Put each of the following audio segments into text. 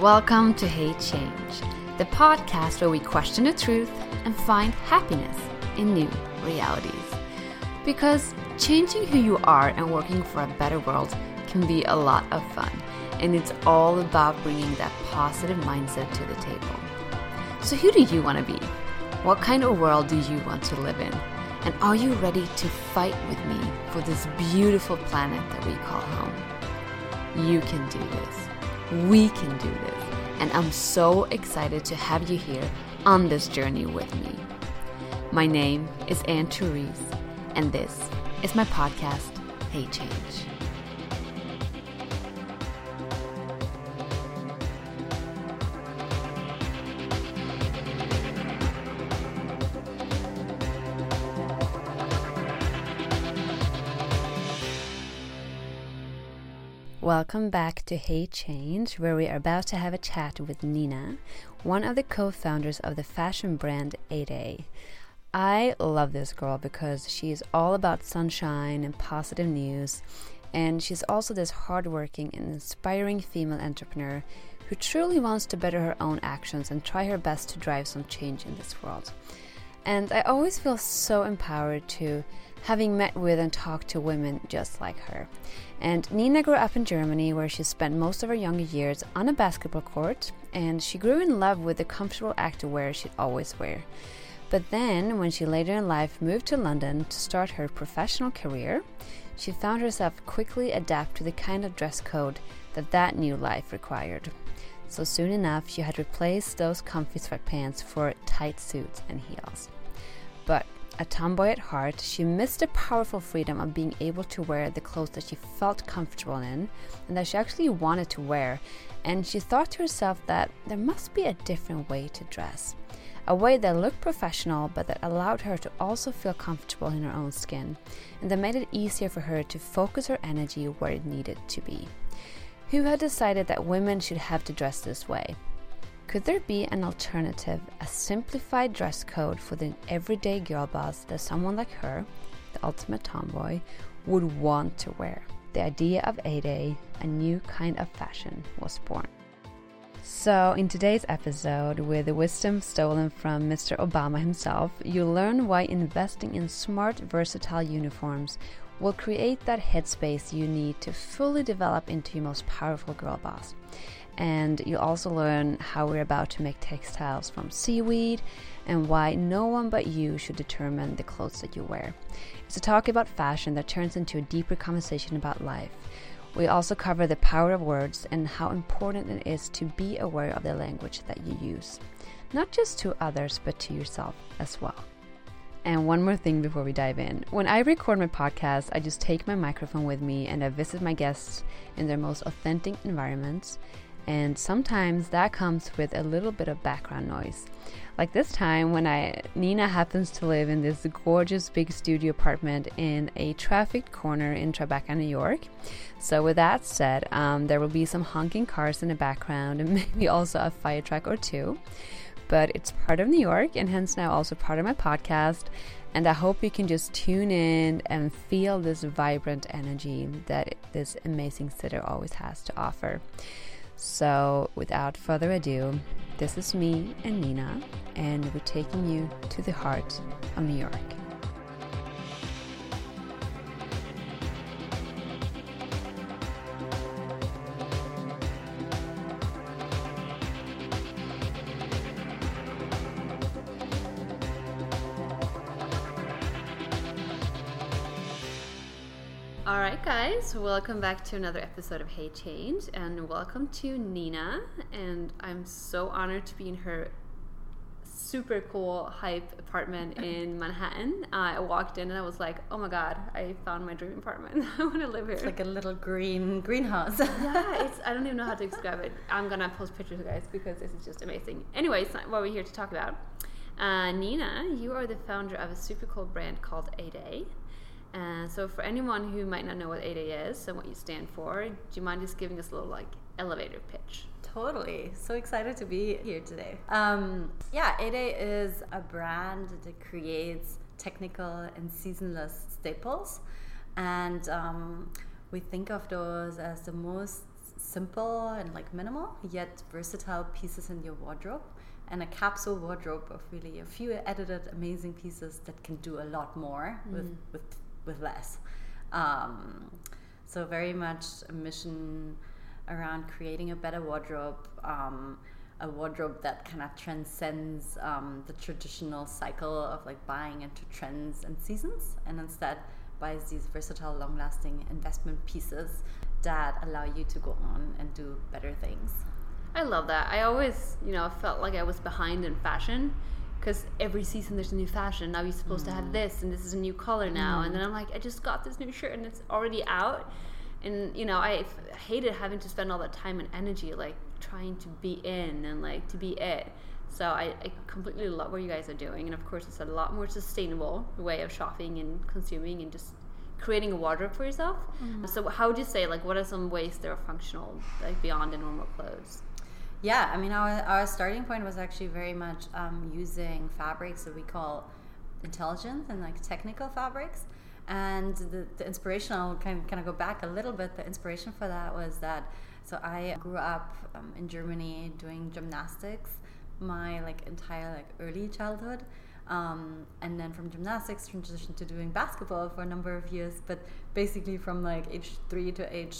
Welcome to Hey Change, the podcast where we question the truth and find happiness in new realities. Because changing who you are and working for a better world can be a lot of fun, and it's all about bringing that positive mindset to the table. So, who do you want to be? What kind of world do you want to live in? And are you ready to fight with me for this beautiful planet that we call home? You can do this. We can do this. And I'm so excited to have you here on this journey with me. My name is Anne Therese, and this is my podcast, Hey Change. Welcome back to Hey Change, where we are about to have a chat with Nina, one of the co founders of the fashion brand ADAY. I love this girl because she is all about sunshine and positive news, and she's also this hardworking and inspiring female entrepreneur who truly wants to better her own actions and try her best to drive some change in this world. And I always feel so empowered to having met with and talked to women just like her. And Nina grew up in Germany, where she spent most of her younger years on a basketball court, and she grew in love with the comfortable activewear she'd always wear. But then, when she later in life moved to London to start her professional career, she found herself quickly adapt to the kind of dress code that that new life required. So soon enough, she had replaced those comfy sweatpants for tight suits and heels. But a tomboy at heart, she missed the powerful freedom of being able to wear the clothes that she felt comfortable in and that she actually wanted to wear. And she thought to herself that there must be a different way to dress. A way that looked professional but that allowed her to also feel comfortable in her own skin, and that made it easier for her to focus her energy where it needed to be. Who had decided that women should have to dress this way? Could there be an alternative, a simplified dress code for the everyday girl boss that someone like her, the ultimate tomboy, would want to wear? The idea of ADAY, a new kind of fashion, was born. So, in today's episode, with the wisdom stolen from Mr. Obama himself, you'll learn why investing in smart, versatile uniforms will create that headspace you need to fully develop into your most powerful girl boss and you'll also learn how we're about to make textiles from seaweed and why no one but you should determine the clothes that you wear. It's a talk about fashion that turns into a deeper conversation about life. We also cover the power of words and how important it is to be aware of the language that you use, not just to others, but to yourself as well. And one more thing before we dive in. When I record my podcast, I just take my microphone with me and I visit my guests in their most authentic environments and sometimes that comes with a little bit of background noise. Like this time when I Nina happens to live in this gorgeous big studio apartment in a trafficked corner in Tribeca, New York. So with that said, um, there will be some honking cars in the background and maybe also a fire truck or two. But it's part of New York and hence now also part of my podcast. And I hope you can just tune in and feel this vibrant energy that this amazing city always has to offer. So, without further ado, this is me and Nina, and we're taking you to the heart of New York. All right, guys, welcome back to another episode of Hey Change, and welcome to Nina. And I'm so honored to be in her super cool, hype apartment in Manhattan. Uh, I walked in and I was like, oh my god, I found my dream apartment. I want to live here. It's like a little green greenhouse. yeah, it's, I don't even know how to describe it. I'm gonna post pictures, guys, because this is just amazing. Anyways, what we're here to talk about. Uh, Nina, you are the founder of a super cool brand called ADAY. And so, for anyone who might not know what ADAY is and what you stand for, do you mind just giving us a little like elevator pitch? Totally. So excited to be here today. Um, yeah, ADAY is a brand that creates technical and seasonless staples. And um, we think of those as the most simple and like minimal yet versatile pieces in your wardrobe and a capsule wardrobe of really a few edited amazing pieces that can do a lot more mm. with, with with less. Um, so very much a mission around creating a better wardrobe um, a wardrobe that kind of transcends um, the traditional cycle of like buying into trends and seasons and instead buys these versatile long lasting investment pieces that allow you to go on and do better things. I love that. I always you know felt like i was behind in fashion because every season there's a new fashion now you're supposed mm. to have mm. this and this is a new color now mm. and then i'm like i just got this new shirt and it's already out and you know I f- hated having to spend all that time and energy like trying to be in and like to be it so I, I completely love what you guys are doing and of course it's a lot more sustainable way of shopping and consuming and just creating a wardrobe for yourself mm-hmm. so how would you say like what are some ways that are functional like beyond the normal clothes yeah i mean our, our starting point was actually very much um, using fabrics that we call intelligent and like technical fabrics and the, the inspiration, I'll kind of, kind of go back a little bit. The inspiration for that was that, so I grew up um, in Germany doing gymnastics my like entire like early childhood. Um, and then from gymnastics transitioned to doing basketball for a number of years but basically from like age 3 to age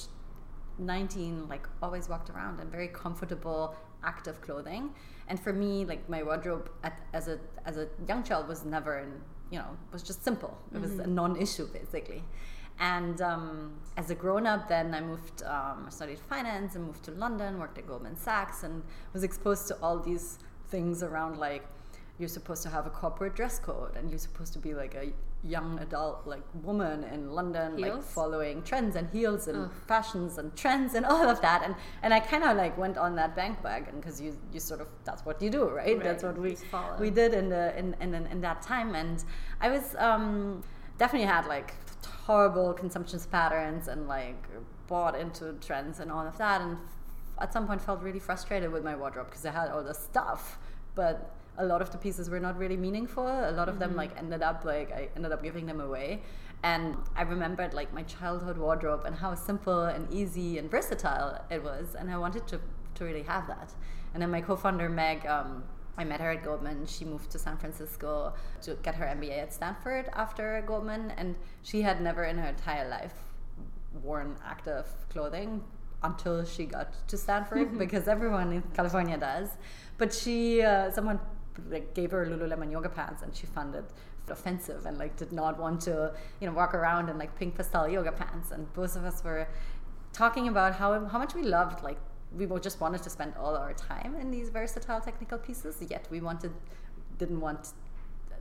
19 like always walked around in very comfortable active clothing and for me like my wardrobe at, as a as a young child was never in you know was just simple. It was mm-hmm. a non-issue basically. And um, as a grown-up, then I moved, um, studied finance and moved to London, worked at Goldman Sachs, and was exposed to all these things around like you're supposed to have a corporate dress code and you're supposed to be like a young adult like woman in London heels? like following trends and heels and Ugh. fashions and trends and all of that and and I kind of like went on that bandwagon because you you sort of that's what you do right, right. that's what we we did in the in, in in that time and I was um definitely had like horrible consumption patterns and like bought into trends and all of that and at some point felt really frustrated with my wardrobe because I had all this stuff but a lot of the pieces were not really meaningful. A lot of mm-hmm. them like ended up like I ended up giving them away. And I remembered like my childhood wardrobe and how simple and easy and versatile it was. And I wanted to, to really have that. And then my co-founder Meg, um, I met her at Goldman. She moved to San Francisco to get her MBA at Stanford after Goldman, and she had never in her entire life worn active clothing until she got to Stanford because everyone in California does. But she, uh, someone like gave her Lululemon yoga pants, and she found it offensive and like did not want to, you know, walk around in like pink pastel yoga pants. And both of us were talking about how how much we loved like we just wanted to spend all our time in these versatile technical pieces. Yet we wanted didn't want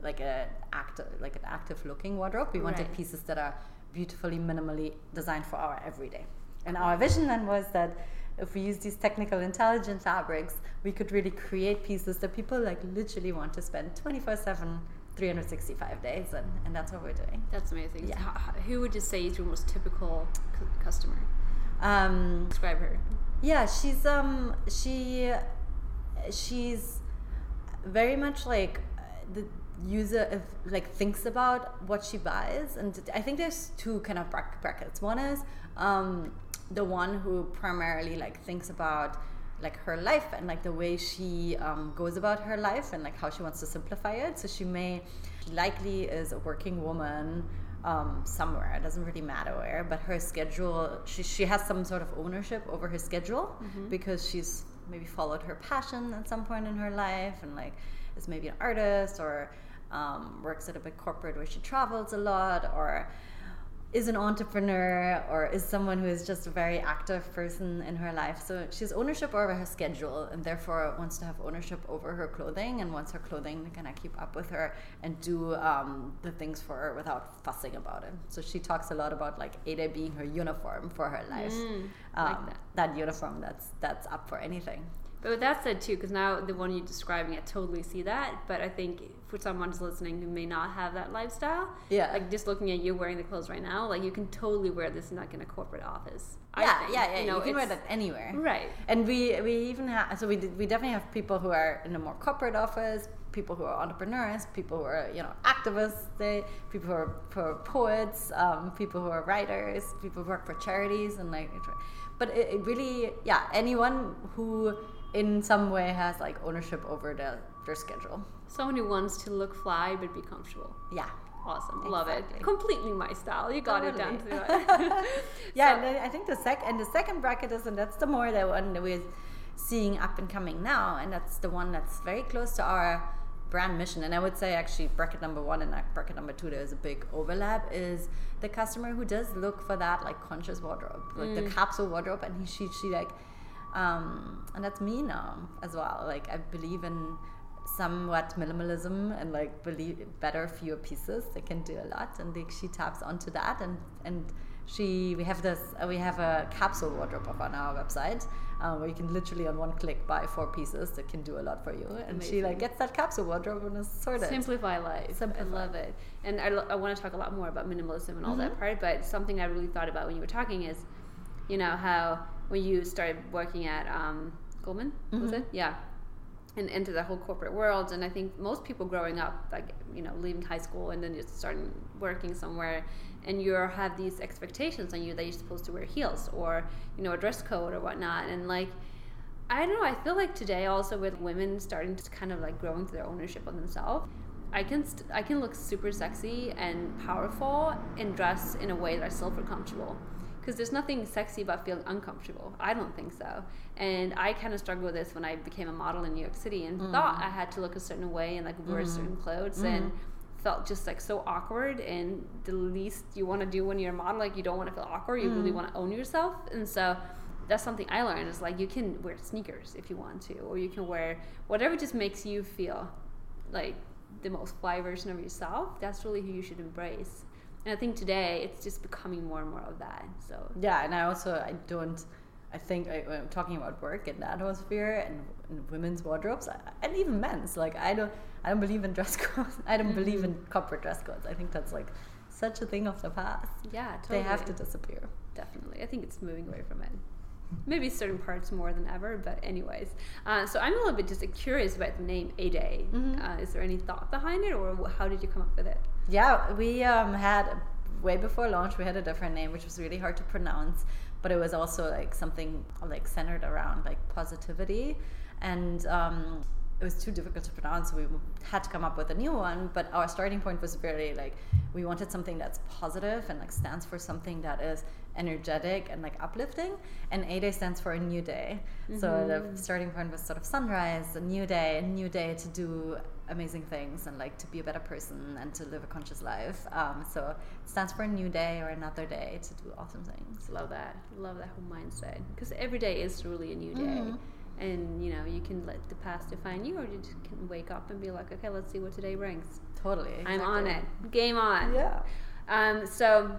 like a active like an active looking wardrobe. We wanted right. pieces that are beautifully minimally designed for our everyday. And our vision then was that if we use these technical intelligent fabrics, we could really create pieces that people like literally want to spend 24 7 365 days and, and that's what we're doing. That's amazing. Yeah. How, who would you say is your most typical customer? Um, describe her. yeah she's um she she's very much like the user like thinks about what she buys and i think there's two kind of brackets. One is um, the one who primarily like thinks about like her life and like the way she um, goes about her life and like how she wants to simplify it so she may likely is a working woman um, somewhere it doesn't really matter where but her schedule she, she has some sort of ownership over her schedule mm-hmm. because she's maybe followed her passion at some point in her life and like is maybe an artist or um, works at a big corporate where she travels a lot or is an entrepreneur or is someone who is just a very active person in her life. So she has ownership over her schedule and therefore wants to have ownership over her clothing and wants her clothing to kind of keep up with her and do um, the things for her without fussing about it. So she talks a lot about like ADAY being her uniform for her life. Mm, um, like that. that uniform that's that's up for anything. But with that said, too, because now the one you're describing, I totally see that. But I think for someone who's listening who may not have that lifestyle, yeah, like just looking at you wearing the clothes right now, like you can totally wear this in like in a corporate office. Yeah, yeah, yeah. You, know, you can wear that anywhere, right? And we we even have so we we definitely have people who are in a more corporate office, people who are entrepreneurs, people who are you know activists, they, people who are, who are poets, um, people who are writers, people who work for charities, and like but it, it really, yeah, anyone who in some way has like ownership over the, their schedule. Someone who wants to look fly but be comfortable. Yeah. Awesome, love it. Completely my style. You got it down to Totally. it. Yeah, So- and then I think the sec and the second bracket is, and that's the more the one that we're seeing up and coming now, and that's the one that's very close to our brand mission. And I would say actually bracket number one and bracket number two, there's a big overlap. Is the customer who does look for that like conscious wardrobe, like the mm. capsule wardrobe, and he she she like, um, and that's me now as well. Like I believe in somewhat minimalism and like believe better fewer pieces they can do a lot and like she taps onto that and and she we have this uh, we have a capsule wardrobe up on our website uh, where you can literally on one click buy four pieces that can do a lot for you and she like gets that capsule wardrobe and is sorted Simplify life. Simplify. I love it. And I, lo- I want to talk a lot more about minimalism and all Mm-hmm. that part, but something I really thought about when you were talking is, you know, how when you started working at um, Goldman, was Mm-hmm. it? Yeah. And into the whole corporate world. And I think most people growing up, like, you know, leaving high school and then just starting working somewhere, and you have these expectations on you that you're supposed to wear heels or, you know, a dress code or whatnot. And like, I don't know. I feel like today also with women starting to kind of like grow into their ownership of themselves, I can st- I can look super sexy and powerful and dress in a way that I still feel comfortable. Because there's nothing sexy about feeling uncomfortable. I don't think so. And I kind of struggled with this when I became a model in New York City and mm. thought I had to look a certain way and like wear mm-hmm. certain clothes mm-hmm. and felt just like so awkward. And the least you want to do when you're a model like you don't want to feel awkward you really mm. want to own yourself. And so that's something i learned is like you can wear sneakers if you want to or you can wear whatever just makes you feel like the most fly version of yourself. That's really who you should embrace and i think today it's just becoming more and more of that so. Yeah and i also i don't i think I, i'm talking about work and atmosphere and, and women's wardrobes and even men's like i don't i don't believe in dress codes. I don't believe in mm-hmm. corporate dress codes. I think that's like such a thing of the past. Yeah totally. they have to disappear. Definitely. I think it's moving away from it maybe certain parts more than ever but anyways. Uh, so i'm a little bit just curious about the name a day uh, is there any thought behind it or how did you come up with it? Yeah, we um, had way before launch. We had a different name, which was really hard to pronounce, but it was also like something like centered around like positivity, and um, it was too difficult to pronounce. So we had to come up with a new one. But our starting point was really like we wanted something that's positive and like stands for something that is energetic and like uplifting. And A Day stands for a new day. So the starting point was sort of sunrise, a new day, a new day to do amazing things and like to be a better person and to live a conscious life. Um, so it stands for a new day or another day to do awesome things. love that love that whole mindset because every day is really a new day Mhm. And you know you can let the past define you or you just can wake up and be like okay let's see what today brings Totally. i'm on it game on Yeah. Um, so,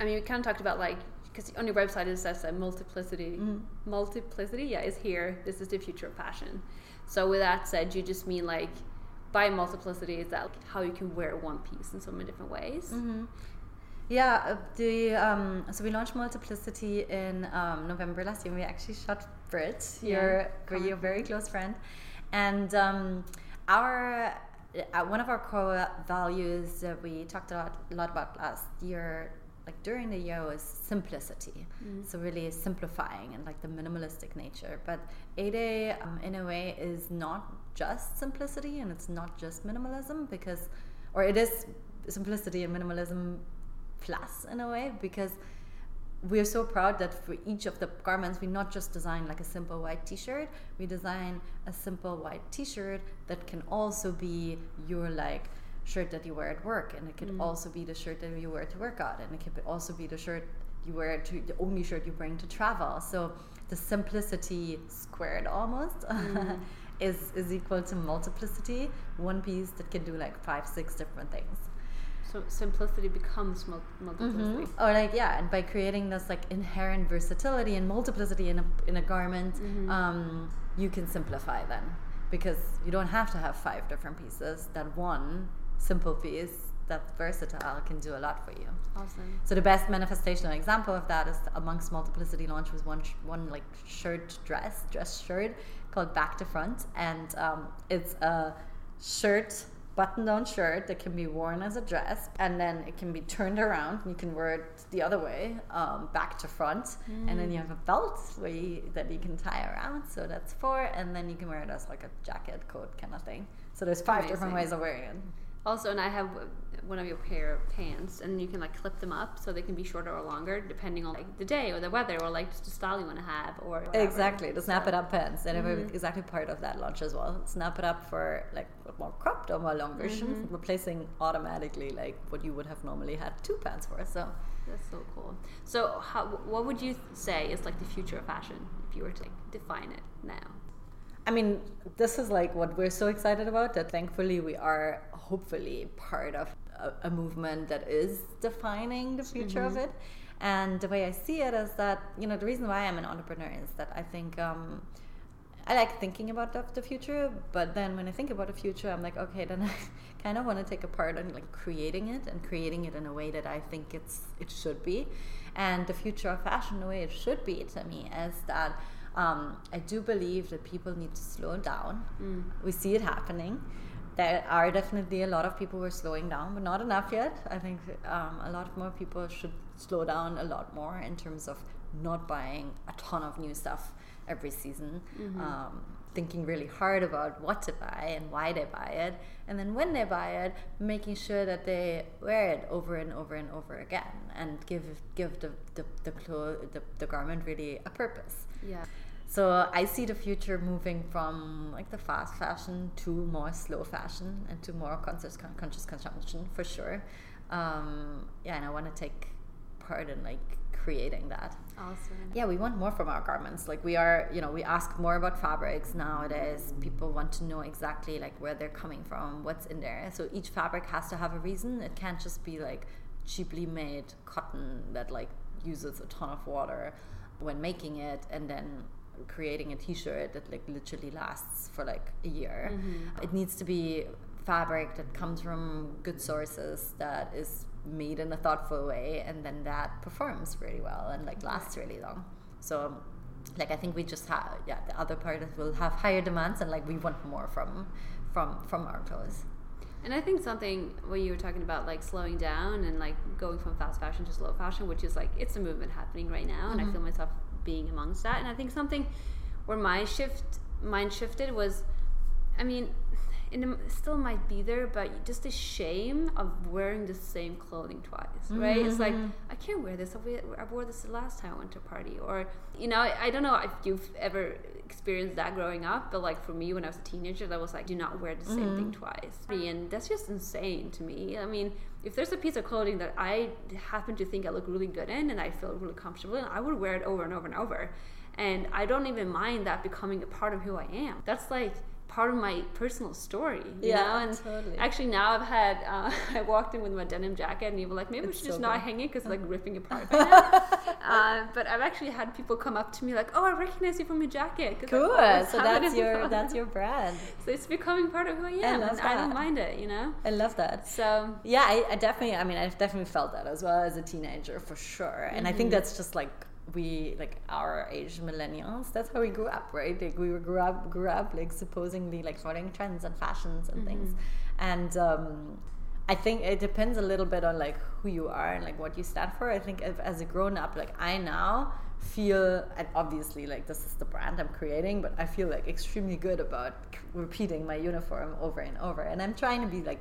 I mean, we kind of talked about like because on your website it says that multiplicity, Mhm. multiplicity, yeah, is here. This is the future of fashion. So, with that said, you just mean like by multiplicity is that like, how you can wear one piece in so many different ways. hmm Yeah, uh, the um, so we launched Multiplicity in um, November last year. We actually shot Brit, Yeah, your common your very close friend, and um, our uh, one of our core values that we talked a lot, a lot about last year, like during the year, was simplicity. So really simplifying and like the minimalistic nature. But A um, in a way, is not just simplicity and it's not just minimalism because, or it is simplicity and minimalism plus in a way because we're so proud that for each of the garments we not just design like a simple white t-shirt we design a simple white t-shirt that can also be your like shirt that you wear at work and it could mm. also be the shirt that you wear to work out and it could also be the shirt you wear to the only shirt you bring to travel. So the simplicity squared almost mm. is is equal to multiplicity. One piece that can do like five six different things So simplicity becomes mul- multiplicity. or like yeah and by creating this like inherent versatility and multiplicity in a, in a garment um, you can simplify then. Because you don't have to have five different pieces. That one simple piece that's versatile can do a lot for you. Awesome. so the best manifestational example of that is amongst multiplicity launch was one sh- one like shirt dress dress shirt called back to front. And um, it's a shirt button down shirt that can be worn as a dress and then it can be turned around and you can wear it the other way um, back to front. And then you have a belt where you, that you can tie around so that's four and then you can wear it as like a jacket coat kind of thing. So there's five different ways of wearing it Also, and I have one of your pair of pants, and you can like clip them up so they can be shorter or longer depending on like the day or the weather or like just the style you want to have or whatever. exactly the snap it up pants and Mm-hmm. exactly part of that launch as well snap it up for like more cropped or more long version Mm-hmm. replacing automatically like what you would have normally had two pants for so That's so cool. So, how, what would you say is like the future of fashion if you were to like, define it now? I mean, this is like what we're so excited about that thankfully we are hopefully part of a, a movement that is defining the future of it. And the way I see it is that, you know, the reason why I'm an entrepreneur is that I think um, I like thinking about the, the future, but then when I think about the future, I'm like, okay, then I kind of want to take a part in like creating it and creating it in a way that I think it's it should be. And the future of fashion, the way it should be to me, is that um, I do believe that people need to slow down. We see it happening. There are definitely a lot of people who are slowing down, but not enough yet. I think um, a lot more people should slow down a lot more in terms of not buying a ton of new stuff every season. Um, thinking really hard about what to buy and why they buy it, and then when they buy it, making sure that they wear it over and over and over again, and give give the the the, clo- the, the garment really a purpose. Yeah. So I see the future moving from like the fast fashion to more slow fashion and to more conscious conscious consumption for sure. Um, yeah, and I want to take part in like creating that. Awesome. Yeah, we want more from our garments. Like we are, you know, we ask more about fabrics nowadays. People want to know exactly like where they're coming from, what's in there. So each fabric has to have a reason. It can't just be like cheaply made cotton that like uses a ton of water when making it and then creating a t-shirt that like literally lasts for like a year. Mm-hmm. It needs to be fabric that comes from good sources that is made in a thoughtful way and then that performs really well and like lasts really long. So like i think we just have yeah the other part is we'll have higher demands and like we want more from from from our clothes. And I think something when you were talking about, like slowing down and like going from fast fashion to slow fashion, which is like it's a movement happening right now, and I mm-hmm. feel myself being amongst that. And I think something where my shift, mind shifted was, I mean, and it still might be there, but just the shame of wearing the same clothing twice, mm-hmm, right? It's like mm-hmm. I can't wear this. I wore this the last time I went to a party, or you know, I, I don't know if you've ever experienced that growing up, but like for me when I was a teenager, that was like do not wear the same thing mm. twice, and that's just insane to me. I mean, if there's a piece of clothing that I happen to think I look really good in and I feel really comfortable in, I would wear it over and over and over, and I don't even mind that becoming a part of who I am. That's like part of my personal story, you Yeah, know. And totally. actually, now I've had uh, I walked in with my denim jacket, and you were like, maybe we should so just not good. hang it because it's like ripping apart right now. uh, but I've actually had people come up to me like, "Oh, I recognize you from your jacket." cool always so that's your before." that's your brand So it's becoming part of who I am, love and I don't mind it, you know. i love that So yeah I, I definitely i mean i've definitely felt that as well as a teenager for sure and i think that's just like we like our age millennials that's how we grew up right like we were grew up grew up like supposedly like following trends and fashions and things and um I think it depends a little bit on like who you are and like what you stand for. I think if, as a grown up, like I now feel, and obviously like this is the brand I'm creating, but I feel like extremely good about repeating my uniform over and over. And I'm trying to be like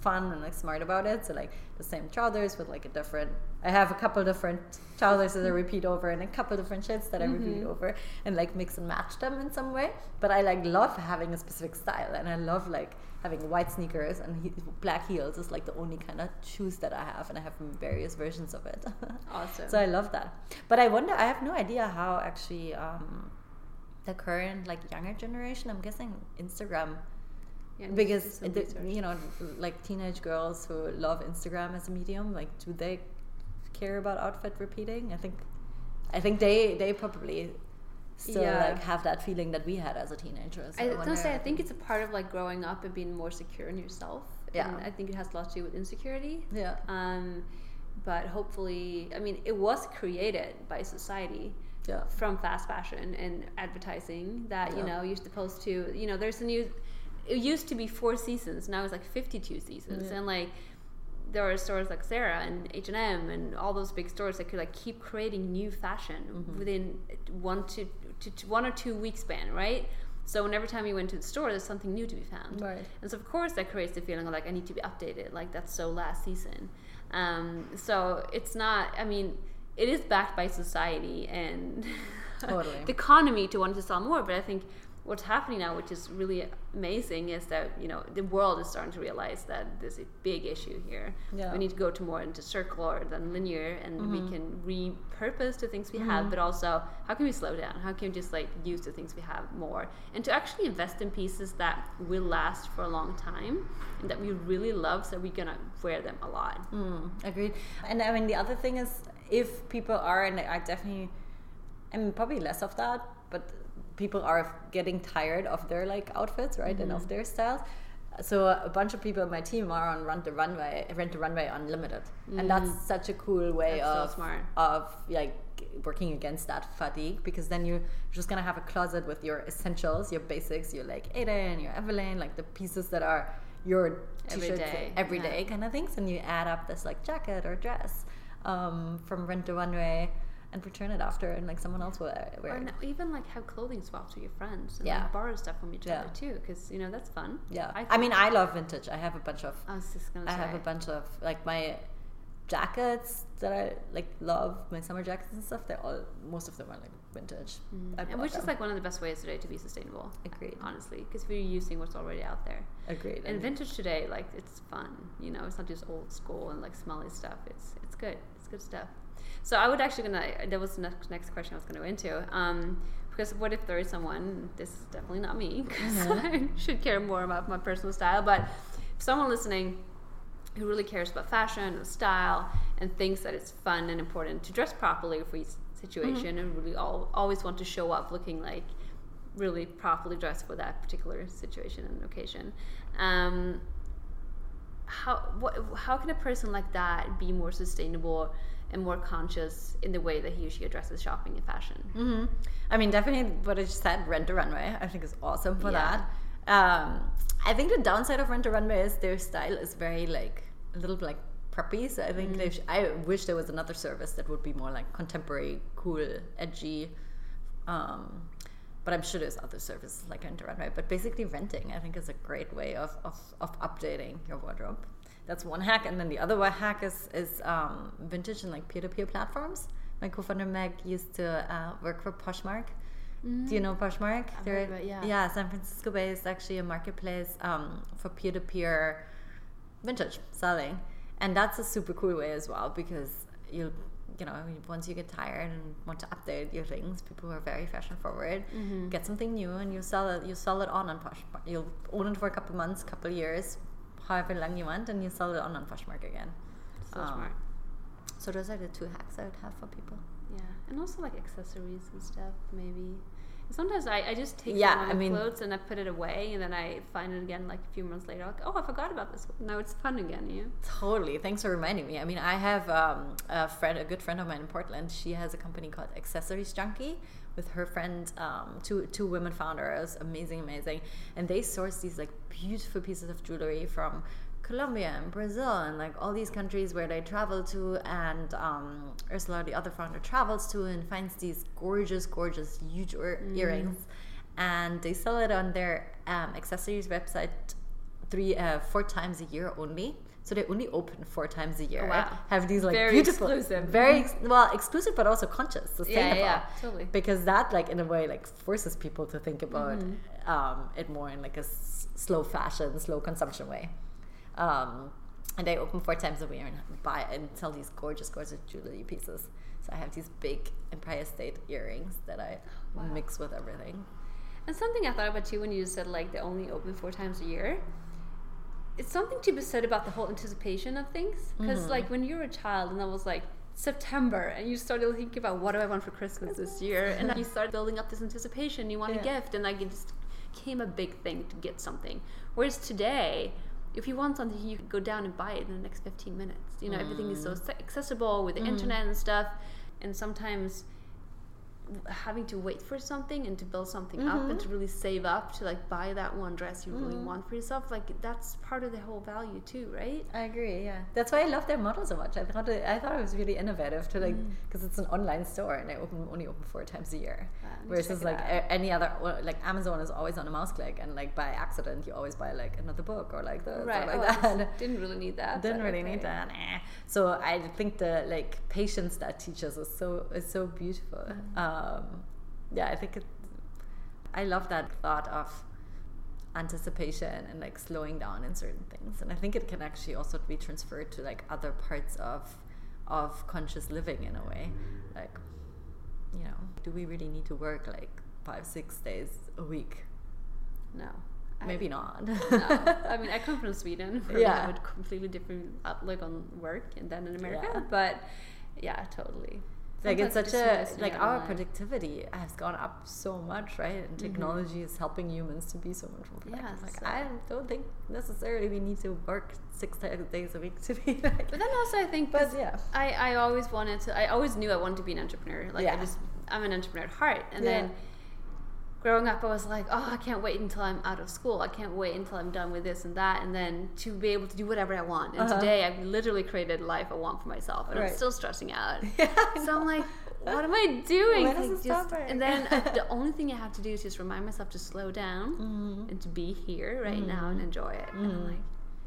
fun and like smart about it. So like the same trousers with like a different. I have a couple different trousers that I repeat over and a couple different shirts that I repeat over and like mix and match them in some way. But I like love having a specific style and I love like having white sneakers and he- black heels is like the only kind of shoes that I have and I have various versions of it. awesome. so I love that. But I wonder. I have no idea how actually um, the current like younger generation. I'm guessing Instagram Yeah, because the, you know like teenage girls who love instagram as a medium like do they care about outfit repeating i think i think they they probably still Yeah. like have that feeling that we had as a teenager so I wonder- don't say I think it's a part of like growing up and being more secure in yourself. Yeah. And I think it has a lot to do with insecurity. yeah Um, but hopefully, I mean, it was created by society yeah from fast fashion and advertising that you know you're supposed to. You know, there's a new. it used to be four seasons. Now it's like fifty-two seasons, and like there are stores like Zara and H and M and all those big stores that could like keep creating new fashion Mm-hmm. within one to, to, to one or two week span, right? So when every time you went to the store, there's something new to be found. Right. And so of course that creates the feeling of like I need to be updated, like that's so last season. Um, so it's not. I mean, it is backed by society and Totally. the economy to want to sell more. But I think what's happening now, which is really amazing, is that you know the world is starting to realize that there's a big issue here. Yeah. We need to go to more into circular than linear, and we can repurpose the things we have. But also, how can we slow down? How can we just like use the things we have more, and to actually invest in pieces that will last for a long time and that we really love, so we're gonna wear them a lot. Mm, agreed. And I mean, the other thing is, if people are, and I definitely, I mean, probably less of that, but people are getting tired of their like outfits, right, and Mm-hmm. of their styles. So a bunch of people on my team are on Rent the Runway, Rent the Runway Unlimited, and that's such a cool way. That's so of smart. of like working against that fatigue because then you're just gonna have a closet with your essentials, your basics, your like and your Evelyn, like the pieces that are your Every t-shirts day, every yeah. day kind of things, and you add up this like jacket or dress um, from Rent the Runway and return it after, and like someone else will wear Or it. no, even like have clothing swaps with your friends and Yeah. like borrow stuff from each Yeah. other too, because you know that's fun. Yeah, I, I, mean, I love vintage. I have a bunch of I was just gonna say I say. have a bunch of like my jackets that I like love my summer jackets and stuff. They're all most of them are like vintage. Mm. and which is like one of the best ways today to be sustainable. Agreed. Honestly, because we're using what's already out there. agreed. And vintage today, like it's fun. You know, it's not just old school and like smelly stuff. It's it's good. It's good stuff. So I would actually gonna. That was the next next question I was gonna go into. Um, because what if there is someone? This is definitely not me. 'cause I should care more about my personal style. But if someone listening who really cares about fashion and style and thinks that it's fun and important to dress properly for each situation and really all, always want to show up looking like really properly dressed for that particular situation and occasion. Um, how what, how can a person like that be more sustainable and more conscious in the way that he or she addresses shopping and fashion? hmm I mean, definitely what I just said, Rent a Runway. I think is awesome for Yeah. that. Um, I think the downside of Rent a Runway is their style is very like a little bit like preppy. So I think they sh- I wish there was another service that would be more like contemporary, cool, edgy. Um, but I'm sure there's other services like Rent a Runway. But basically, renting I think is a great way of of, of updating your wardrobe. That's one hack, and then the other hack is is um, vintage and like peer to peer platforms. My co-founder Meg used to uh, work for Poshmark. Do you know Poshmark? I've They're- heard of it, yeah. Yeah, San Francisco based, actually a marketplace um, for peer to peer vintage selling, and that's a super cool way as well because you you know once you get tired and want to update your things, people who are very fashion forward Mm-hmm. get something new and you sell it. You sell it on on Poshmark. You'll own it for a couple months, couple years, however long you want, and you sell it on on Poshmark again. So Um, smart. So those are the two hacks I would have for people. Yeah, and also like accessories and stuff, maybe. Sometimes I, I just take Yeah, I my mean- clothes and I put it away, and then I find it again like a few months later. Like, oh, I forgot about this. Now it's fun again. You. Totally. Thanks for reminding me. I mean, I have um, a friend, a good friend of mine in Portland. She has a company called Accessories Junkie with her friend, um, two two women founders. Amazing, amazing. And they source these like beautiful pieces of jewelry from Colombia and Brazil and like all these countries where they travel to. And um, Ursula, the other founder, travels to and finds these gorgeous, gorgeous, huge ear- earrings. And they sell it on their um, accessories website three uh, four times a year only so they only open four times a year Oh, wow. have these like Very beautiful exclusive. very ex- well exclusive but also conscious sustainable yeah, totally. because that like in a way like forces people to think about Mm-hmm. um, it more in like a s- slow fashion slow consumption way um, and they open four times a year and buy and sell these gorgeous gorgeous jewelry pieces so i have these big empire state earrings that i Wow. mix with everything And something I thought about too when you said like they only open four times a year. It's something to be said about the whole anticipation of things. Because Mm-hmm. like when you were a child and that was like September and you started thinking about what do I want for Christmas this year, and you start building up this anticipation. You want a gift, and like it just became a big thing to get something. Whereas today. If you want something, you can go down and buy it in the next 15 minutes. You know, everything is so Mm. accessible with the internet and stuff. And sometimes having to wait for something and to build something mm-hmm. up and to really save up to like buy that one dress you mm-hmm. really want for yourself like that's part of the whole value too right i agree yeah that's why i love their model so much i thought it, i thought it was really innovative to like because mm. it's an online store and they open only open four times a year yeah, versus like any other like amazon is always on a mouse click and like by accident you always buy like another book or like this right. like oh, that didn't really need that didn't really okay. need that eh. so i think the like patience that teaches is so is so beautiful mm. um, um, yeah, I think it, I love that thought of anticipation and like slowing down in certain things, and I think it can actually also be transferred to like other parts of of conscious living in a way, like you know, do we really need to work like five six days a week? No. Maybe I, not. no. I mean, I come from Sweden, where yeah. we have a completely different outlook on work than in America. Yeah. But yeah, totally like it's such a like our productivity has gone up so much right and mm-hmm. technology mm-hmm. is helping humans to be so much more productive yeah, like so. i don't think necessarily we need to work six days a week to be like but then also i think but yeah i i always wanted to i always knew i wanted to be an entrepreneur like yeah. i just i'm an entrepreneur at heart and yeah. then growing up, I was like, oh, I can't wait until I'm out of school. I can't wait until I'm done with this and that, and then to be able to do whatever I want. And uh-huh. today, I've literally created a life I want for myself, and right. I'm still stressing out. Yeah, so I'm like, what am I doing? Like just, and then uh, the only thing I have to do is just remind myself to slow down mm-hmm. and to be here right mm-hmm. now and enjoy it. Mm-hmm. And I'm mm-hmm. like,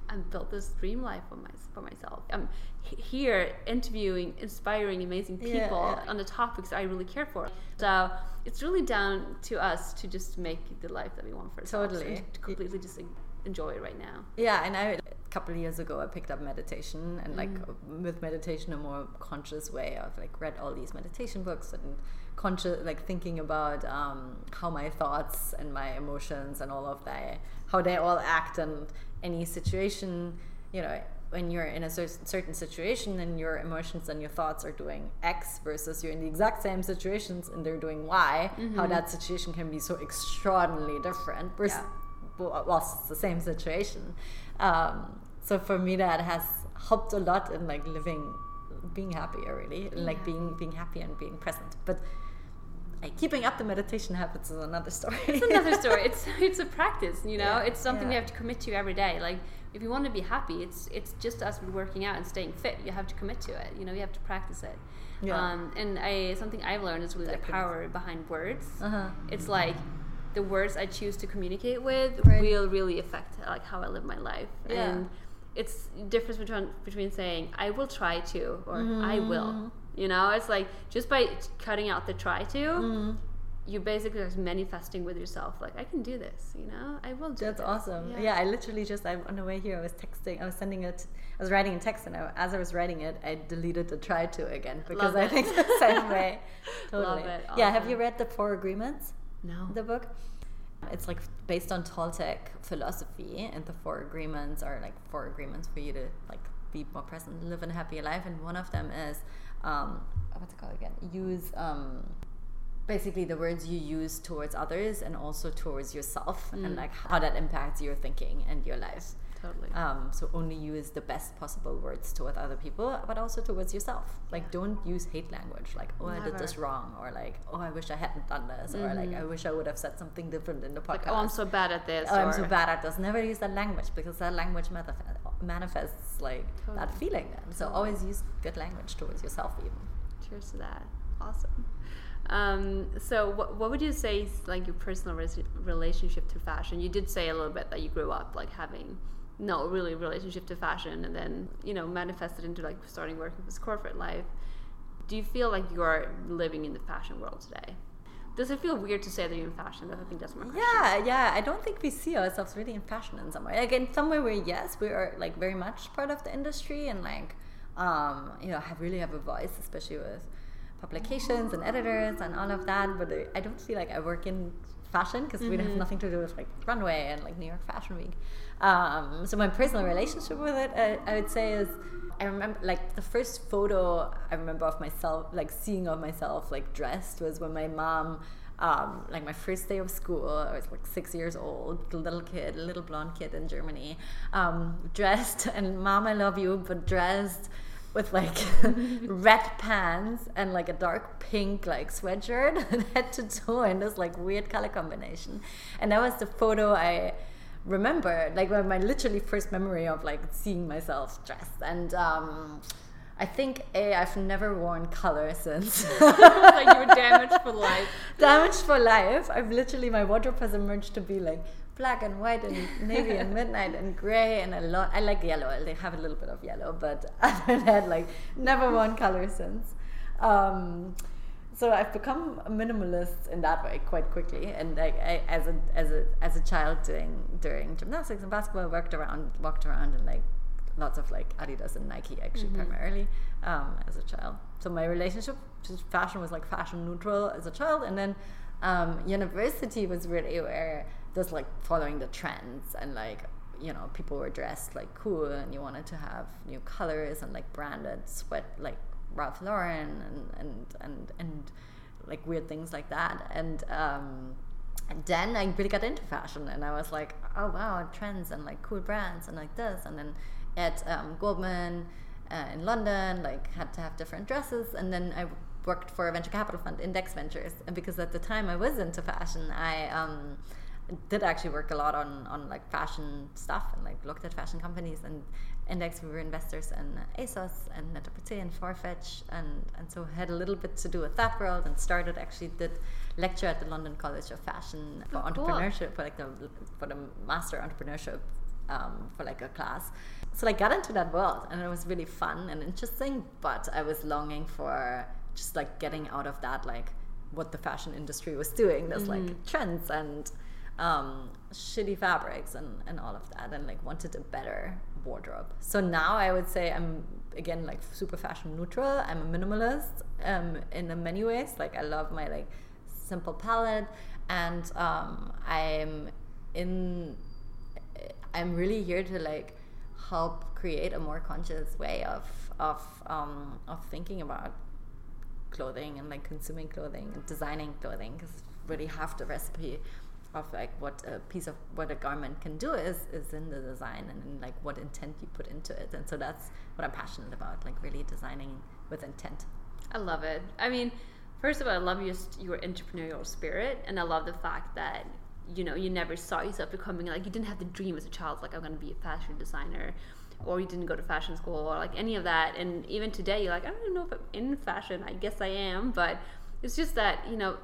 I built this dream life for, my, for myself. I'm here interviewing inspiring, amazing people yeah, yeah. on the topics I really care for. So it's really down to us to just make the life that we want for ourselves. Totally. to completely just enjoy it right now. Yeah, and I a couple of years ago I picked up meditation and like mm. with meditation a more conscious way. I've like read all these meditation books and conscious like thinking about um, how my thoughts and my emotions and all of that how they all act and any situation, you know, when you're in a certain situation and your emotions and your thoughts are doing X versus you're in the exact same situations and they're doing Y, mm-hmm. how that situation can be so extraordinarily different versus yeah. whilst it's the same situation. Um, so for me, that has helped a lot in like living, being happier, really, yeah. like being being happy and being present. But keeping up the meditation habits is another story. it's another story. It's it's a practice, you know. Yeah, it's something yeah. you have to commit to every day. Like if you want to be happy, it's it's just as with working out and staying fit. You have to commit to it. You know, you have to practice it. Yeah. Um, and I something I've learned is really the power behind words. Uh-huh. It's like the words I choose to communicate with right. will really affect like how I live my life. Yeah. And it's difference between between saying I will try to or mm-hmm. I will you know, it's like just by cutting out the try to, mm. you basically are manifesting with yourself. Like I can do this. You know, I will. do That's this. awesome. Yeah. yeah. I literally just—I'm on the way here I was texting. I was sending it. I was writing a text, and I, as I was writing it, I deleted the try to again because I think the same way. Totally. Awesome. Yeah. Have you read the Four Agreements? No. The book. It's like based on Toltec philosophy, and the four agreements are like four agreements for you to like be more present, live a happier life, and one of them is um, what's it called again? Use um, basically the words you use towards others and also towards yourself, mm. and like how that impacts your thinking and your life. Totally. Um, so only use the best possible words towards other people, but also towards yourself. Like yeah. don't use hate language. Like oh Never. I did this wrong, or like oh I wish I hadn't done this, mm-hmm. or like I mm-hmm. wish I would have said something different in the podcast. Like, oh I'm so bad at this. Oh I'm so bad at this. Never use that language because that language manifests manifests like totally. that feeling then. So always use good language towards yourself even. Cheers to that. Awesome. Um, so what, what would you say is like your personal res- relationship to fashion? You did say a little bit that you grew up like having no really relationship to fashion and then, you know, manifested into like starting working this corporate life. Do you feel like you're living in the fashion world today? Does it feel weird to say that you're in fashion? I think that's my question. Yeah, yeah. I don't think we see ourselves really in fashion in some way. Like in some way, where yes, we are like very much part of the industry and like, um, you know, have really have a voice, especially with publications and editors and all of that. But I don't feel like I work in fashion because mm-hmm. we have nothing to do with like runway and like New York Fashion Week. Um, so my personal relationship with it, I, I would say, is I remember like the first photo I remember of myself, like seeing of myself like dressed was when my mom, um, like my first day of school, I was like six years old, little kid, little blonde kid in Germany, um, dressed and mom, I love you, but dressed with like red pants and like a dark pink like sweatshirt head to toe in this like weird color combination. And that was the photo I remember, like my literally first memory of like seeing myself dressed. And um, I think A, I've never worn color since. like you were damaged for life. damaged for life. I've literally my wardrobe has emerged to be like black and white and navy and midnight and gray and a lot. I like yellow. They have a little bit of yellow, but other than that, like never worn color since. Um, so I've become a minimalist in that way quite quickly. And like I, as a as a as a child doing during gymnastics and basketball, I worked around walked around in like lots of like Adidas and Nike actually mm-hmm. primarily um, as a child. So my relationship to fashion was like fashion neutral as a child, and then um, university was really where just like following the trends and like you know people were dressed like cool and you wanted to have new colors and like branded sweat like Ralph Lauren and and and, and like weird things like that. And um, and then I really got into fashion and I was like oh wow trends and like cool brands and like this. And then at um, Goldman uh, in London like had to have different dresses. And then I worked for a venture capital fund Index Ventures. And because at the time I was into fashion I um, did actually work a lot on on like fashion stuff and like looked at fashion companies and index we were investors in ASOS and Net-a-Porter and Farfetch and and so had a little bit to do with that world and started actually did lecture at the London College of Fashion for oh, entrepreneurship cool. for like the for the master entrepreneurship um, for like a class so I got into that world and it was really fun and interesting but I was longing for just like getting out of that like what the fashion industry was doing there's mm-hmm. like trends and um, shitty fabrics and, and all of that and like wanted a better wardrobe. So now i would say i'm again like super fashion neutral. I'm a minimalist um, in many ways. Like i love my like simple palette and um, i'm in i'm really here to like help create a more conscious way of of um, of thinking about clothing and like consuming clothing and designing clothing because really half the recipe of like what a piece of what a garment can do is is in the design and in like what intent you put into it. And so that's what i'm passionate about like really designing with intent. I love it. I mean first of all i love your, your entrepreneurial spirit. And i love the fact that you know you never saw yourself becoming like you didn't have the dream as a child like i'm going to be a fashion designer. Or you didn't go to fashion school or like any of that. And even today you're like i don't even know if i'm in fashion. I guess i am. But it's just that you know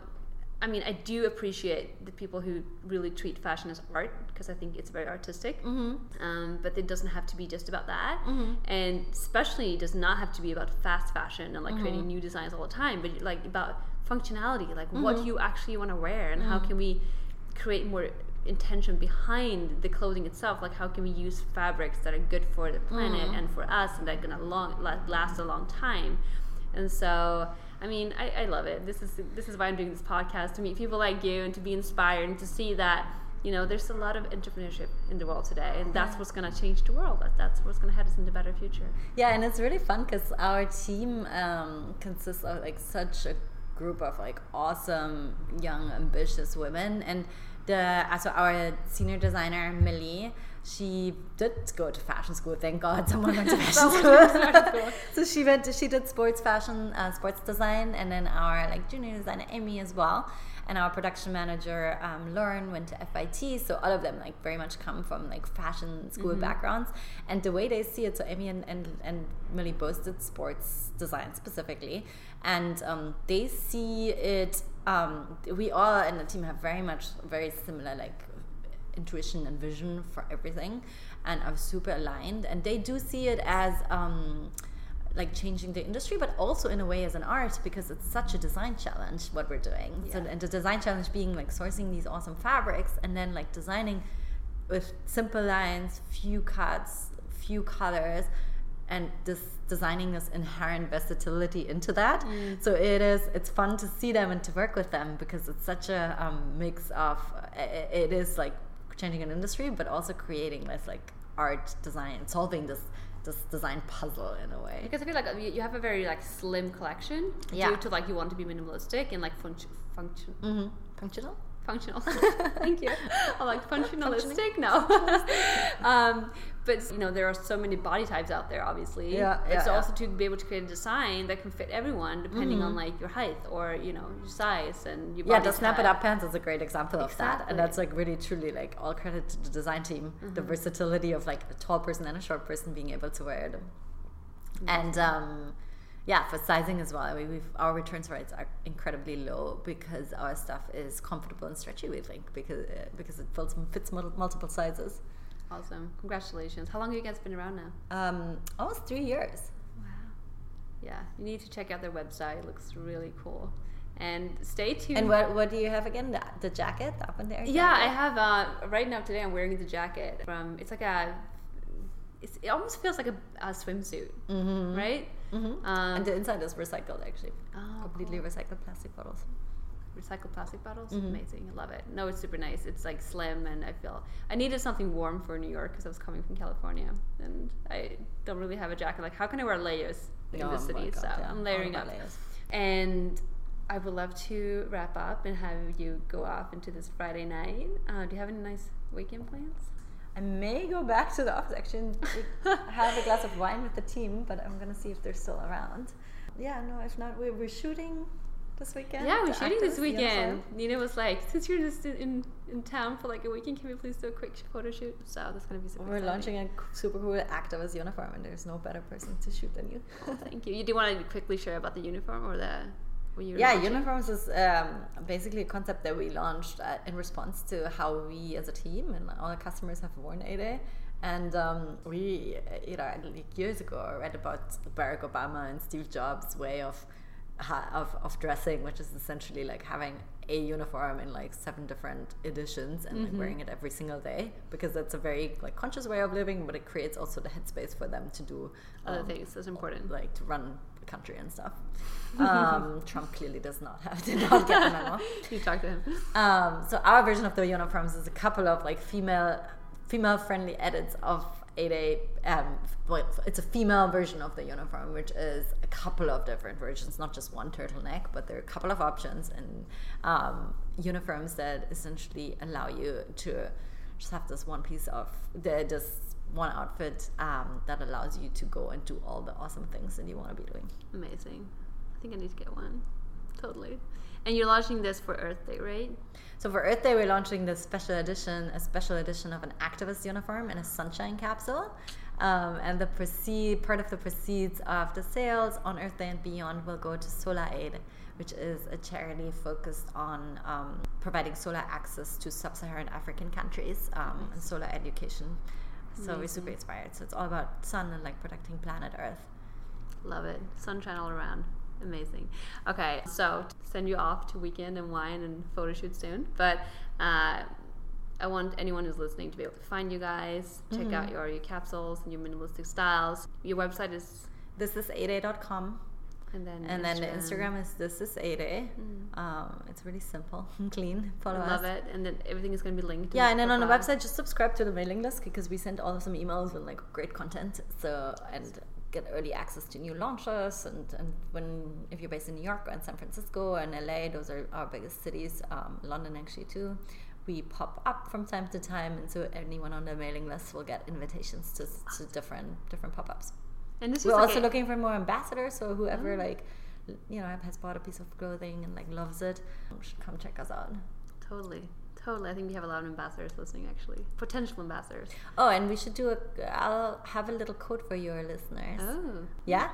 I mean, I do appreciate the people who really treat fashion as art because I think it's very artistic. Mm-hmm. Um, but it doesn't have to be just about that, mm-hmm. and especially it does not have to be about fast fashion and like mm-hmm. creating new designs all the time. But like about functionality, like what do mm-hmm. you actually want to wear, and how mm-hmm. can we create more intention behind the clothing itself? Like how can we use fabrics that are good for the planet mm-hmm. and for us, and that are gonna long last a long time? And so I mean, I, I love it. This is this is why I'm doing this podcast to meet people like you and to be inspired and to see that you know there's a lot of entrepreneurship in the world today, and that's what's going to change the world. That, that's what's going to head us into a better future. Yeah, and it's really fun because our team um, consists of like such a group of like awesome young ambitious women and the so our senior designer Millie she did go to fashion school. Thank God someone went to fashion school. so she went. To, she did sports fashion, uh, sports design, and then our like junior designer Amy as well, and our production manager um, Lauren went to FIT. So all of them like very much come from like fashion school mm-hmm. backgrounds, and the way they see it. So Amy and and, and Millie both did sports design specifically, and um, they see it. Um, we all in the team have very much very similar like intuition and vision for everything and are super aligned and they do see it as um, like changing the industry but also in a way as an art because it's such a design challenge what we're doing yeah. so and the design challenge being like sourcing these awesome fabrics and then like designing with simple lines few cuts few colors and this designing this inherent versatility into that mm. so it is it's fun to see them and to work with them because it's such a um, mix of it, it is like changing an industry, but also creating this like art design, solving this this design puzzle in a way. Because I feel like you have a very like slim collection yeah. due to like you want to be minimalistic and like function function mm-hmm. functional functional. Thank you. I'm like functionalistic. No. um, but you know there are so many body types out there. Obviously, Yeah, But yeah, so yeah. also to be able to create a design that can fit everyone, depending on like your height or you know your size and your Yeah, the Snap It. Up pants is a great example of that. And that's like really truly like all credit to the design team. The versatility of like a tall person and a short person being able to wear them. And um, yeah, for sizing as well, we, we've, our returns rates are incredibly low because our stuff is comfortable and stretchy. We think because uh, because it fits, fits multiple sizes. Awesome. Congratulations. How long have you guys been around now? Um, almost three years. Wow. Yeah, you need to check out their website. It looks really cool. And stay tuned. And what what do you have again? The, the jacket up in there? Yeah, I have. Uh, right now today, I'm wearing the jacket from. It's like a. It's, it almost feels like a, a swimsuit, Mm-hmm. right? Mm-hmm. Um, and the inside is recycled actually. oh, completely cool. recycled plastic bottles. recycled plastic bottles. Mhm. Amazing, I love it. No, it's super nice. It's like slim, and I feel I needed something warm for New York because I was coming from California, and I don't really have a jacket. Like, how can I wear layers in Oh the city? God, so yeah. I'm layering up. layers. And I would love to wrap up and have you go off into this Friday night. Uh, do you have any nice weekend plans? I may go back to the office actually have a glass of wine with the team, but I'm gonna see if they're still around. Yeah, no, if not, we're, we're shooting this weekend. Yeah, we're shooting this weekend. Nina was like, since you're just in, in town for like a weekend, can we please do a quick photo shoot? So that's gonna be super. Cool. We're exciting. launching a super cool activist uniform, and there's no better person to shoot than you. Thank you. You do want to quickly share about the uniform or the? Yeah, launching? uniforms is um, basically a concept that we launched uh, in response to how we as a team and all our customers have worn ADAY. And um, we, uh, you know, like years ago, I read about Barack Obama and Steve Jobs' way of, of, of dressing, which is essentially like having a uniform in like seven different editions and like wearing it every single day because that's a very like conscious way of living, but it creates also the headspace for them to do Other um, things that's important. like to run the country and stuff. Um, Trump clearly does not have did not get the memo. You talk to him. Um, so our version of the uniforms is a couple of like female female friendly edits of ADAY. Um, well, it's a female version of the uniform, which is a couple of different versions, not just one turtleneck, but there are a couple of options and um, uniforms that essentially allow you to just have this one piece of the this one outfit um, that allows you to go and do all the awesome things that you want to be doing. Amazing. I think I need to get one. Totally. And you're launching this for Earth Day, right? So for Earth Day, we're launching this special edition, a special edition of an activist uniform and a sunshine capsule. Um, and the proceed part of the proceeds of the sales on Earth Day and beyond will go to Solar Aid, which is a charity focused on um, providing solar access to sub-Saharan African countries um, and solar education. So we're super inspired. So it's all about sun and like protecting planet Earth. Love it. Sunshine all around. Amazing. Okay, so send you off to weekend and wine and photo shoot soon. But uh, I want anyone who's listening to be able to find you guys, check out your, your capsules and your minimalistic styles. Your website is, This is ADAY.com. and then And then the Instagram is this is ADAY. Mm. Um, it's really simple and clean. Follow I us. love it. And then everything is going to be linked. Yeah, and then on the website, just subscribe to the mailing list because we send all some emails with like great content. So and get early access to new launches and, and when if you're based in New York or in San Francisco and LA, those are our biggest cities. Um, London actually too. We pop up from time to time, and so anyone on the mailing list will get invitations to, to different different pop ups. And this We're like also a- looking for more ambassadors, so whoever Oh. like you know has bought a piece of clothing and like loves it um, should come check us out. Totally. Totally. I think we have a lot of ambassadors listening, actually. Potential ambassadors. Oh, and we should do a. I'll have a little code for your listeners. Oh. Yeah.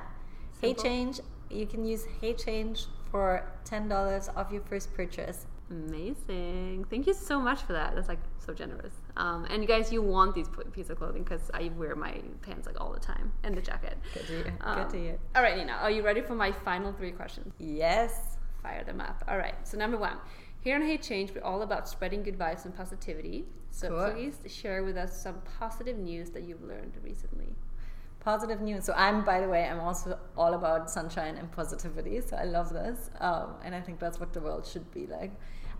Hey change. You can use Hey change for ten dollars off your first purchase. Amazing. Thank you so much for that. That's like so generous. Um, and you guys, you want these p- piece of clothing because I wear my pants like all the time and the jacket. Good to hear. Um, Good to hear. All right, Nina, are you ready for my final three questions? Yes. Fire them up. All right. So number one, here on HeyChange, we're all about spreading good vibes and positivity. So Cool. please share with us some positive news that you've learned recently. Positive news. So I'm, by the way, I'm also all about sunshine and positivity. So I love this, um, and I think that's what the world should be like.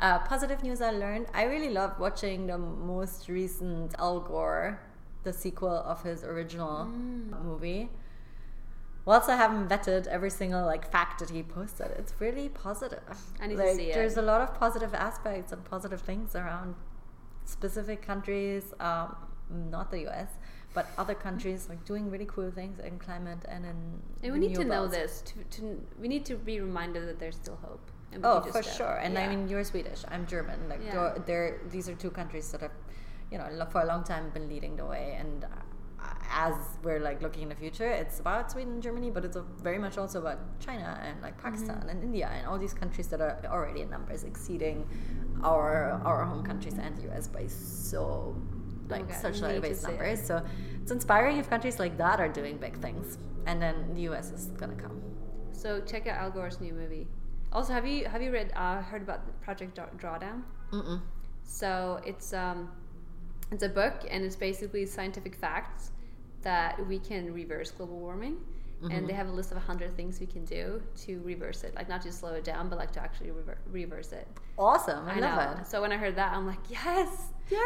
Uh, positive news I learned. I really loved watching the most recent Al Gore, the sequel of his original movie. whilst I haven't vetted every single like fact that he posted, it's really positive. I need like, to see it. There's a lot of positive aspects and positive things around specific countries, um, not the US, but other countries like doing really cool things in climate and in. And we need to know this. To, to we need to be reminded that there's still hope. And Oh, for sure. And I mean, you're Swedish. I'm German. Like, Yeah. they're these are two countries that have, you know, for a long time been leading the way. And uh, as we're like looking in the future, it's about Sweden and Germany, but it's a, very much also about China and like Pakistan Mm-hmm. and India and all these countries that are already in numbers exceeding our our home countries and the US by so like Okay, such we need to base numbers. it. So it's inspiring if countries like that are doing big things, and then the US is gonna come. So check out Al Gore's new movie. Also, have you have you read uh, heard about the Project Drawdown? Mm-mm. So it's um, it's a book and it's basically scientific facts that we can reverse global warming. And they have a list of 100 things we can do to reverse it. Like, not just slow it down, but like to actually rever- reverse it. Awesome! I, I love know. it. So when I heard that, I'm like, yes!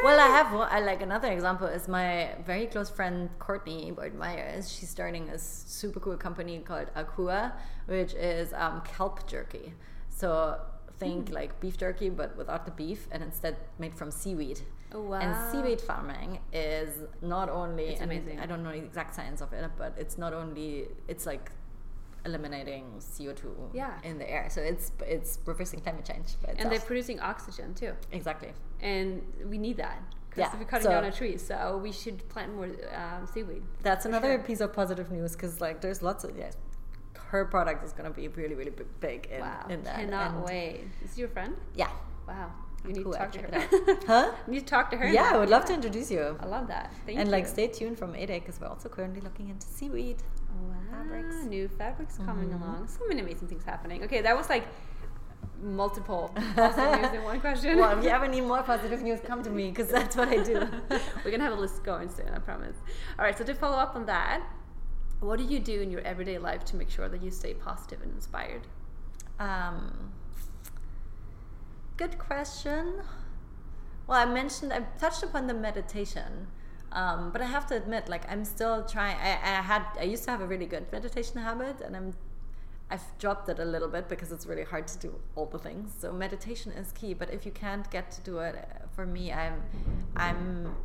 Well, I have one, I like another example is my very close friend Courtney Boyd Myers. She's starting a super cool company called Akua, which is um, kelp jerky. So think like beef jerky, but without the beef, and instead made from seaweed. Oh, wow. And seaweed farming is not only It's amazing. I don't know the exact science of it, but it's not only it's like eliminating CO two Yeah. in the air. So it's it's reversing climate change. And they're producing oxygen too. exactly. And we need that. Because Yeah, we're cutting so- down our trees. So we should plant more um, seaweed. That's another sure. piece of positive news because like there's lots of yes, her product is gonna be really really big in, wow. in that. Cannot and- wait. Is she your friend? Yeah. Wow. You need Cool, to talk to her. it Huh? you need to talk to her. Yeah. I would love to introduce you. I love that. Thank you. and you. like stay tuned from ADAY because we're also currently looking into seaweed. Wow, fabrics. new fabrics coming Mhm. along. So many amazing things happening. Okay, that was like multiple positive news in one question. well, if you ever need more positive news, come to me because that's what I do. We're gonna have a list going soon, I promise. All right, so to follow up on that, what do you do in your everyday life to make sure that you stay positive and inspired? Um, good question. Well, I mentioned, I touched upon the meditation, um, but I have to admit, like, I'm still trying. I, I had, I used to have a really good meditation habit, and I'm, I've dropped it a little bit because it's really hard to do all the things. So meditation is key, but if you can't get to do it, uh, for me, I'm, I'm,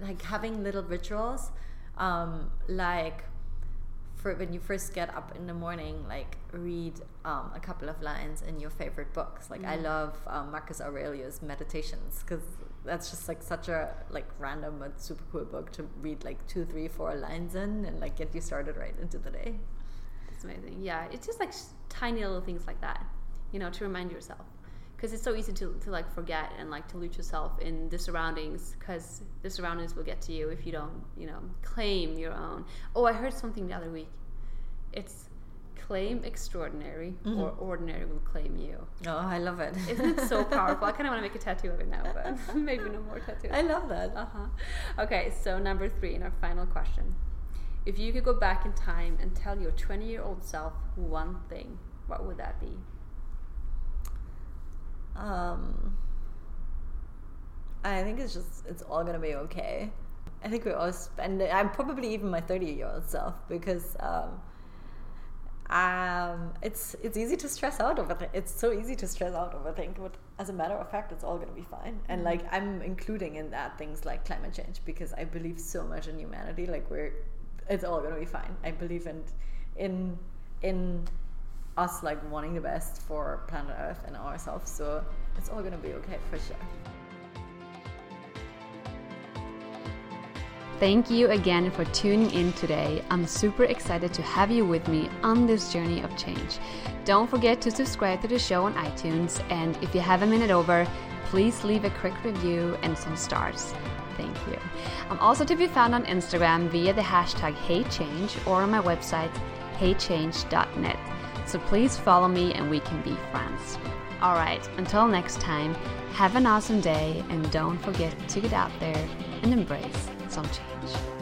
like having little rituals, um, like for when you first get up in the morning, like read um, a couple of lines in your favorite books. Like I Mm. love um, Marcus Aurelius' Meditations because that's just like such a like random but super cool book to read like two, three, four lines in and like get you started right into the day. It's amazing. Yeah, it's just like tiny little things like that, you know, to remind yourself. Because it's so easy to, to like forget and like to lose yourself in the surroundings. Because the surroundings will get to you if you don't, you know, claim your own. Oh, I heard something the other week. It's claim extraordinary or ordinary will claim you. Oh, I love it. Isn't it so powerful? I kind of want to make a tattoo of it now, but maybe no more tattoos. I love that. Uh huh. Okay, so number three, and our final question. If you could go back in time and tell your 20 year old self one thing, what would that be? Um, I think it's just it's all gonna be okay. I think we all spend it. I'm probably even my 30 year old self because um, um, it's it's easy to stress out over th- it's so easy to stress out over things, but as a matter of fact, it's all gonna be fine. And like I'm including in that things like climate change because I believe so much in humanity. Like we're it's all gonna be fine. I believe in in in us like wanting the best for planet Earth and ourselves. So it's all gonna be okay for sure. Thank you again for tuning in today. I'm super excited to have you with me on this journey of change. Don't forget to subscribe to the show on iTunes, and if you have a minute over, please leave a quick review and some stars. Thank you. I'm also to be found on Instagram via the hashtag HeyChange or on my website heychange.net. So please follow me and we can be friends. All right, until next time, have an awesome day and don't forget to get out there and embrace some change.